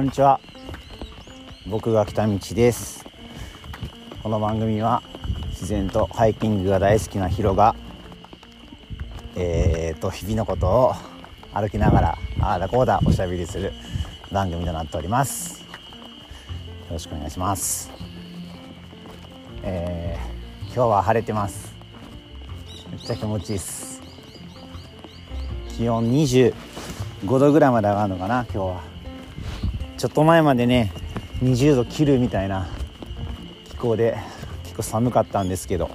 こんにちは。僕が北道です。この番組は自然とハイキングが大好きなヒロがえー、と日々のことを歩きながらああだこうだおしゃべりする番組となっております。よろしくお願いします。えー、今日は晴れてます。めっちゃ気持ちいいです。気温25度ぐらいまで上がるのかな今日は。ちょっと前までね20度切るみたいな気候で結構寒かったんですけど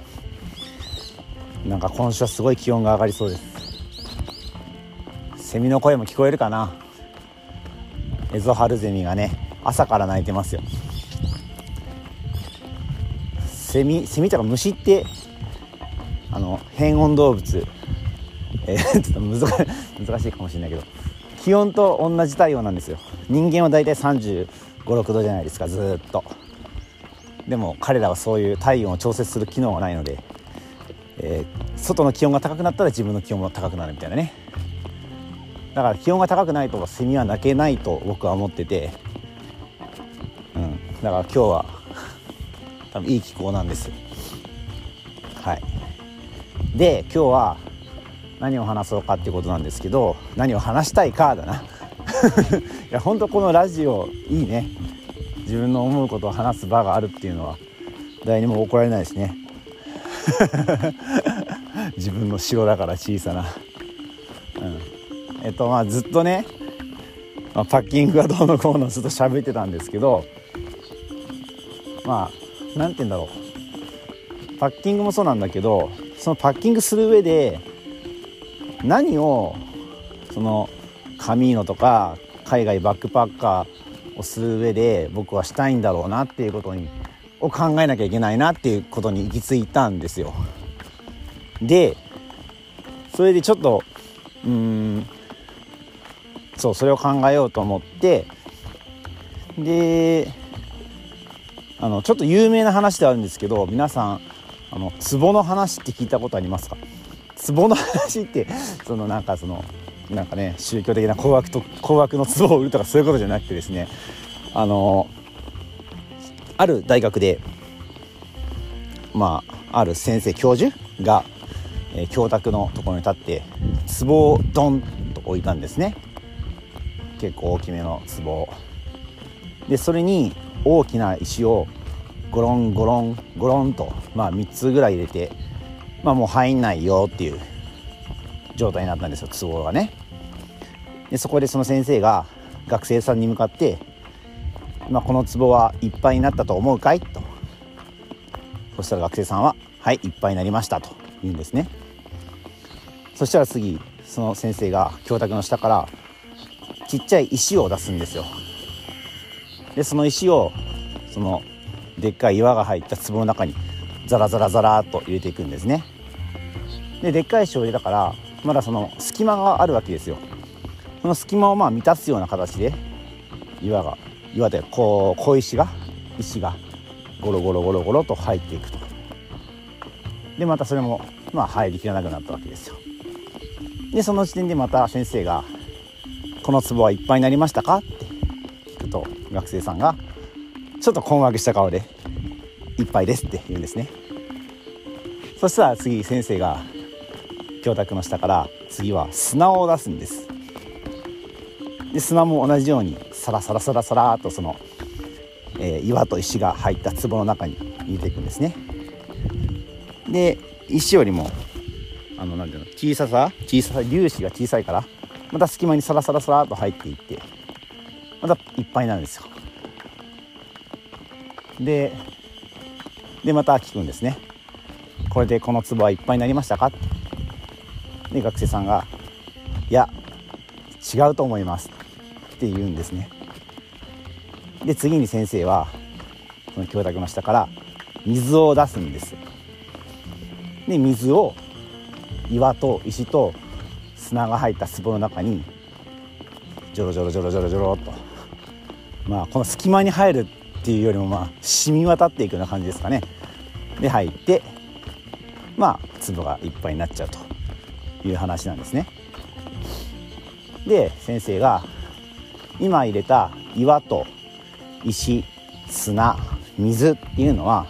なんか今週はすごい気温が上がりそうです。セミの声も聞こえるかな。エゾハルゼミがね朝から鳴いてますよ。セミセミとか虫ってあの変温動物。えー、ちょっと難しいかもしれないけど気温と同じ体温なんですよ。人間はだいたい3 5 6度じゃないですかずっと。でも彼らはそういう体温を調節する機能がないので、えー、外の気温が高くなったら自分の気温も高くなるみたいなね。だから気温が高くないとセミは鳴けないと僕は思ってて。うん。だから今日は多分いい気候なんです。はい。で今日は何を話そうかっていうことなんですけど何を話したいかだな。いや本当このラジオいいね。自分の思うことを話す場があるっていうのは誰にも怒られないですね。自分の城だから小さな、うん、えっとまあずっとね、まあ、パッキングがどうのこうのずっと喋ってたんですけどまあ何て言うんだろう。パッキングもそうなんだけどそのパッキングする上で何をそのカミーノとか海外バックパッカーをする上で僕はしたいんだろうなっていうことにを考えなきゃいけないなっていうことに行き着いたんですよ。でそれでちょっとうんそうそれを考えようと思ってであのちょっと有名な話であるんですけど皆さんあの壺の話って聞いたことありますか？壺の話ってそのなんかそのなんかね宗教的な高額と高額の壺を売るとかそういうことじゃなくてですねあのある大学でまあある先生教授が、えー、教託のところに立って壺をドンと置いたんですね。結構大きめの壺でそれに大きな石をゴロンゴロンゴロンと、まあ、3つぐらい入れて、まあ、もう入んないよっていう状態になったんですよ壺がね。でそこでその先生が学生さんに向かって「まあ、この壺はいっぱいになったと思うかい?」と。そしたら学生さんは「はいいっぱいになりました」と。言うんですね。そしたら次その先生が教託の下からちっちゃい石を出すんですよ。でその石をそのでっかい岩が入った壺の中にザラザラザラっと入れていくんですね。ででっかい石を入れたからまだその隙間があるわけですよ。その隙間をまあ満たすような形で岩が岩でこう小石が石がゴロゴロゴロゴロと入っていくと。でまたそれもまあ入りきらなくなったわけですよ。でその時点でまた先生が「この壺はいっぱいになりましたか?」って聞くと学生さんがちょっと困惑した顔で「いっぱいです」って言うんですね。そしたら次先生が教託の下から次は砂を出すんです。で砂も同じようにサラサラサラサラとその、えー、岩と石が入った壺の中に入れていくんですね。で石よりもあのなんていうの小ささ小ささ粒子が小さいからまた隙間にサラサラサラと入っていってまたいっぱいなんですよ。ででまた聞くんですね。これでこの壺はいっぱいになりましたか？で学生さんが「いや違うと思います」って言うんですね。で次に先生はその教託の下から水を出すんです。で水を岩と石と砂が入った壺の中にジョロジョロジョロジョロジョロっとまあこの隙間に入るっていうよりもまあ染み渡っていくような感じですかね。で入ってまあ粒がいっぱいになっちゃうと。いう話なんですね。で先生が今入れた岩と石砂水っていうのは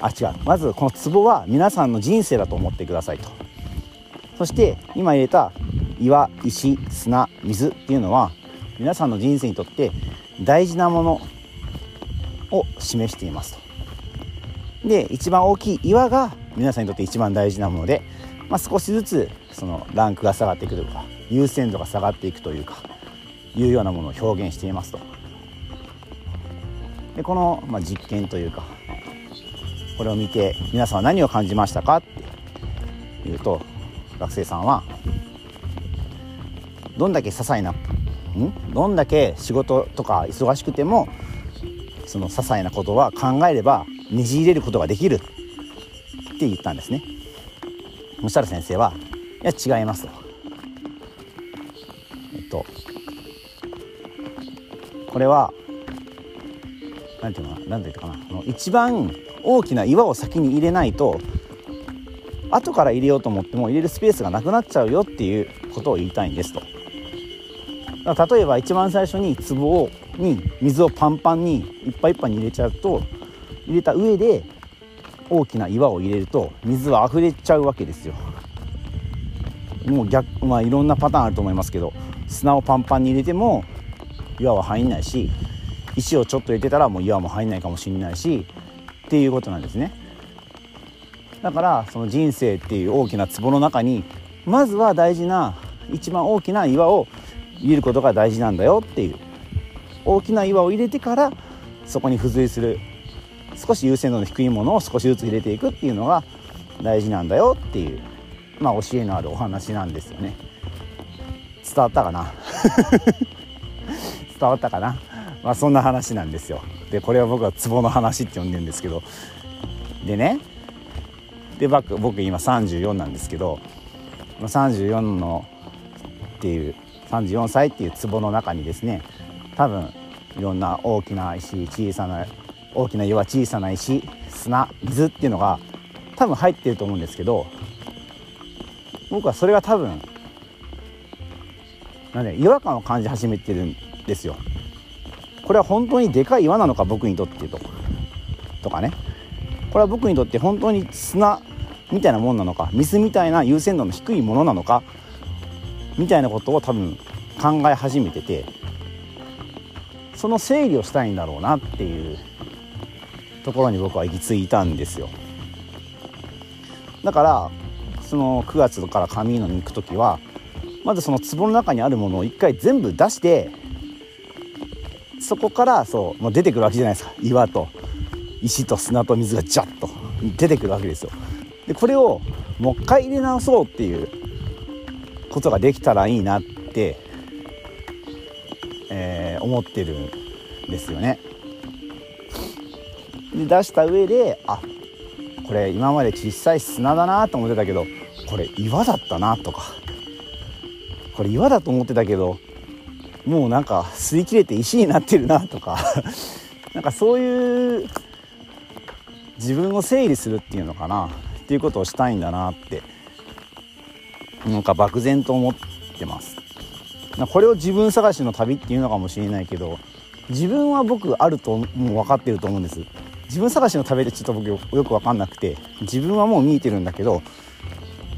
あ違う。まずこの壺は皆さんの人生だと思ってくださいと。そして今入れた岩石砂水っていうのは皆さんの人生にとって大事なものを示していますと。で一番大きい岩が皆さんにとって一番大事なもので、まあ、少しずつそのランクが下がっていくるか優先度が下がっていくというかいうようなものを表現していますと。でこの、まあ、実験というかこれを見て皆さんは何を感じましたか？っていうと学生さんはどんだけ些細なん？どんだけ仕事とか忙しくてもその些細なことは考えればねじ入れることができるって言ったんですね。そしたら先生はいや違いますと。えっとこれは何ていうのかな何て言ったかな。一番大きな岩を先に入れないと後から入れようと思っても入れるスペースがなくなっちゃうよっていうことを言いたいんですと。例えば一番最初に壺をに水をパンパンにいっぱいいっぱいに入れちゃうと入れた上で大きな岩を入れると水は溢れちゃうわけですよ。もう逆まあいろんなパターンあると思いますけど砂をパンパンに入れても岩は入んないし石をちょっと入れてたらもう岩も入んないかもしれないしっていうことなんですね。だからその人生っていう大きな壺の中にまずは大事な一番大きな岩を入れることが大事なんだよっていう。大きな岩を入れてからそこに付随する少し優先度の低いものを少しずつ入れていくっていうのが大事なんだよっていうまあ教えのあるお話なんですよね。伝わったかな？伝わったかな？まあそんな話なんですよ。でこれは僕はツボの話って呼んでるんですけど。でね。で僕僕今34なんですけど。34のっていう34歳っていう壺の中にですね多分いろんな大きな石小さな大きな岩小さな石砂水っていうのが多分入ってると思うんですけど僕はそれが多分なんで違和感を感じ始めてるんですよ。これは本当にでかい岩なのか僕にとってととかねこれは僕にとって本当に砂みたいなもんなのか水みたいな優先度の低いものなのかみたいなことを多分考え始めててその整理をしたいんだろうなっていうところに僕は行き着いたんですよ。だからその9月からカミーノに行く時はまずその壺の中にあるものを一回全部出してそこからそうもう出てくるわけじゃないですか。岩と石と砂と水がジャッと出てくるわけですよ。でこれをもう一回入れ直そうっていうことができたらいいなって、えー、思ってるんですよね。で出した上であこれ今まで小さい砂だなと思ってたけどこれ岩だったなとかこれ岩だと思ってたけどもうなんか擦り切れて石になってるなとか なんかそういう自分を整理するっていうのかなっていうことをしたいんだなってなんか漠然と思ってます。これを自分探しの旅っていうのかもしれないけど自分は僕あるともう分かってると思うんです。自分探しの旅ってちょっと僕よく分かんなくて自分はもう見えてるんだけど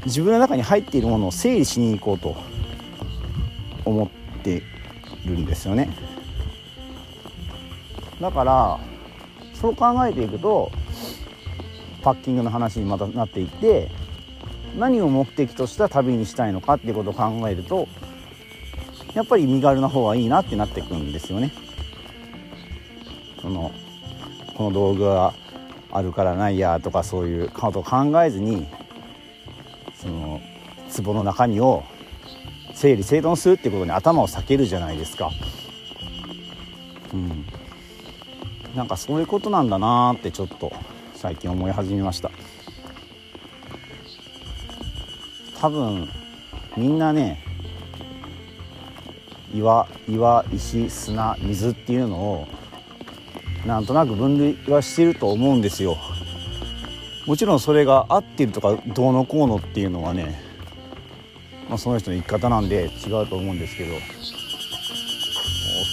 自分の中に入っているものを整理しに行こうと思ってるんですよねだからそう考えていくとパッキングの話にまたなっていって何を目的とした旅にしたいのかっていうことを考えるとやっぱり身軽な方がいいなってなっていくんですよね。そのこの道具があるからないやとかそういうことを考えずにその壺の中身を整理整頓するっていうことに頭を避けるじゃないですか。うん、なんかそういうことなんだなってちょっと最近思い始めました。多分みんなね岩岩石砂水っていうのをなんとなく分類はしてると思うんですよ。もちろんそれが合ってるとかどうのこうのっていうのはね、まあ、その人の生き方なんで違うと思うんですけど。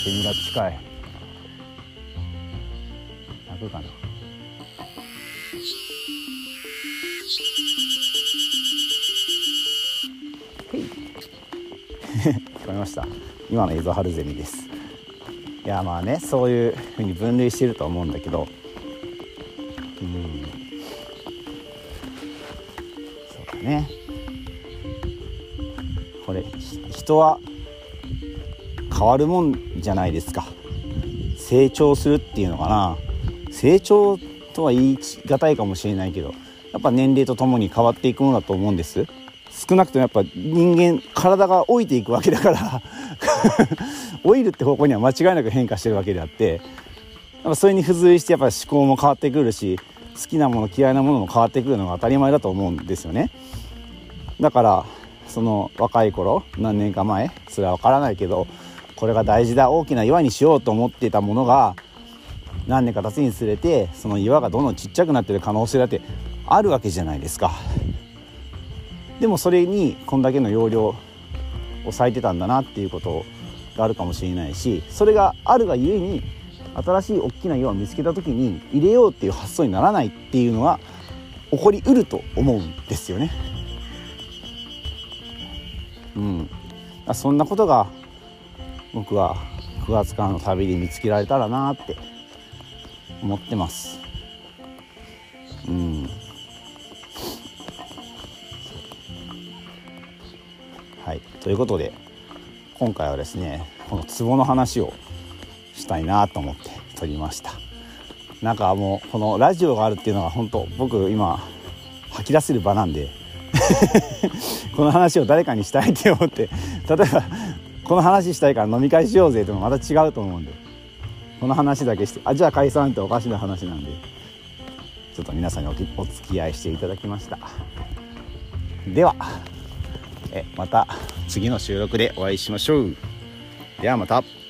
セミが近い。鳴くかな。へい。聞こえました。今のエゾハルゼミですいやまあねそういうふうに分類してると思うんだけど。うん。そうだね。これ人は変わるもんじゃないですか。成長するっていうのかな。成長とは言い難いかもしれないけどやっぱ年齢とともに変わっていくものだと思うんです。少なくともやっぱ人間体が老いていくわけだから。老いるって方向には間違いなく変化してるわけであってやっぱそれに付随してやっぱ思考も変わってくるし好きなもの嫌いなものも変わってくるのが当たり前だと思うんですよね。だからその若い頃何年か前それは分からないけどこれが大事だ大きな岩にしようと思っていたものが何年か経つにつれてその岩がどんどんちっちゃくなってる可能性だってあるわけじゃないですか。でもそれにこんだけの容量を抑えてたんだなっていうことをがあるかもしれないしそれがあるがゆえに新しい大きな岩を見つけた時に入れようっていう発想にならないっていうのは起こりうると思うんですよね。うん、そんなことが僕は9月間の旅で見つけられたらなって思ってます。うんはいということで今回はですねこの壺の話をしたいなと思って撮りました。なんかもうこのラジオがあるっていうのが本当僕今吐き出せる場なんで この話を誰かにしたいって思って例えばこの話したいから飲み会しようぜってもまた違うと思うんでこの話だけしてあじゃあ解散っておかしな話なんでちょっと皆さんにおお付き合いしていただきました。では。また次の収録でお会いしましょう。ではまた。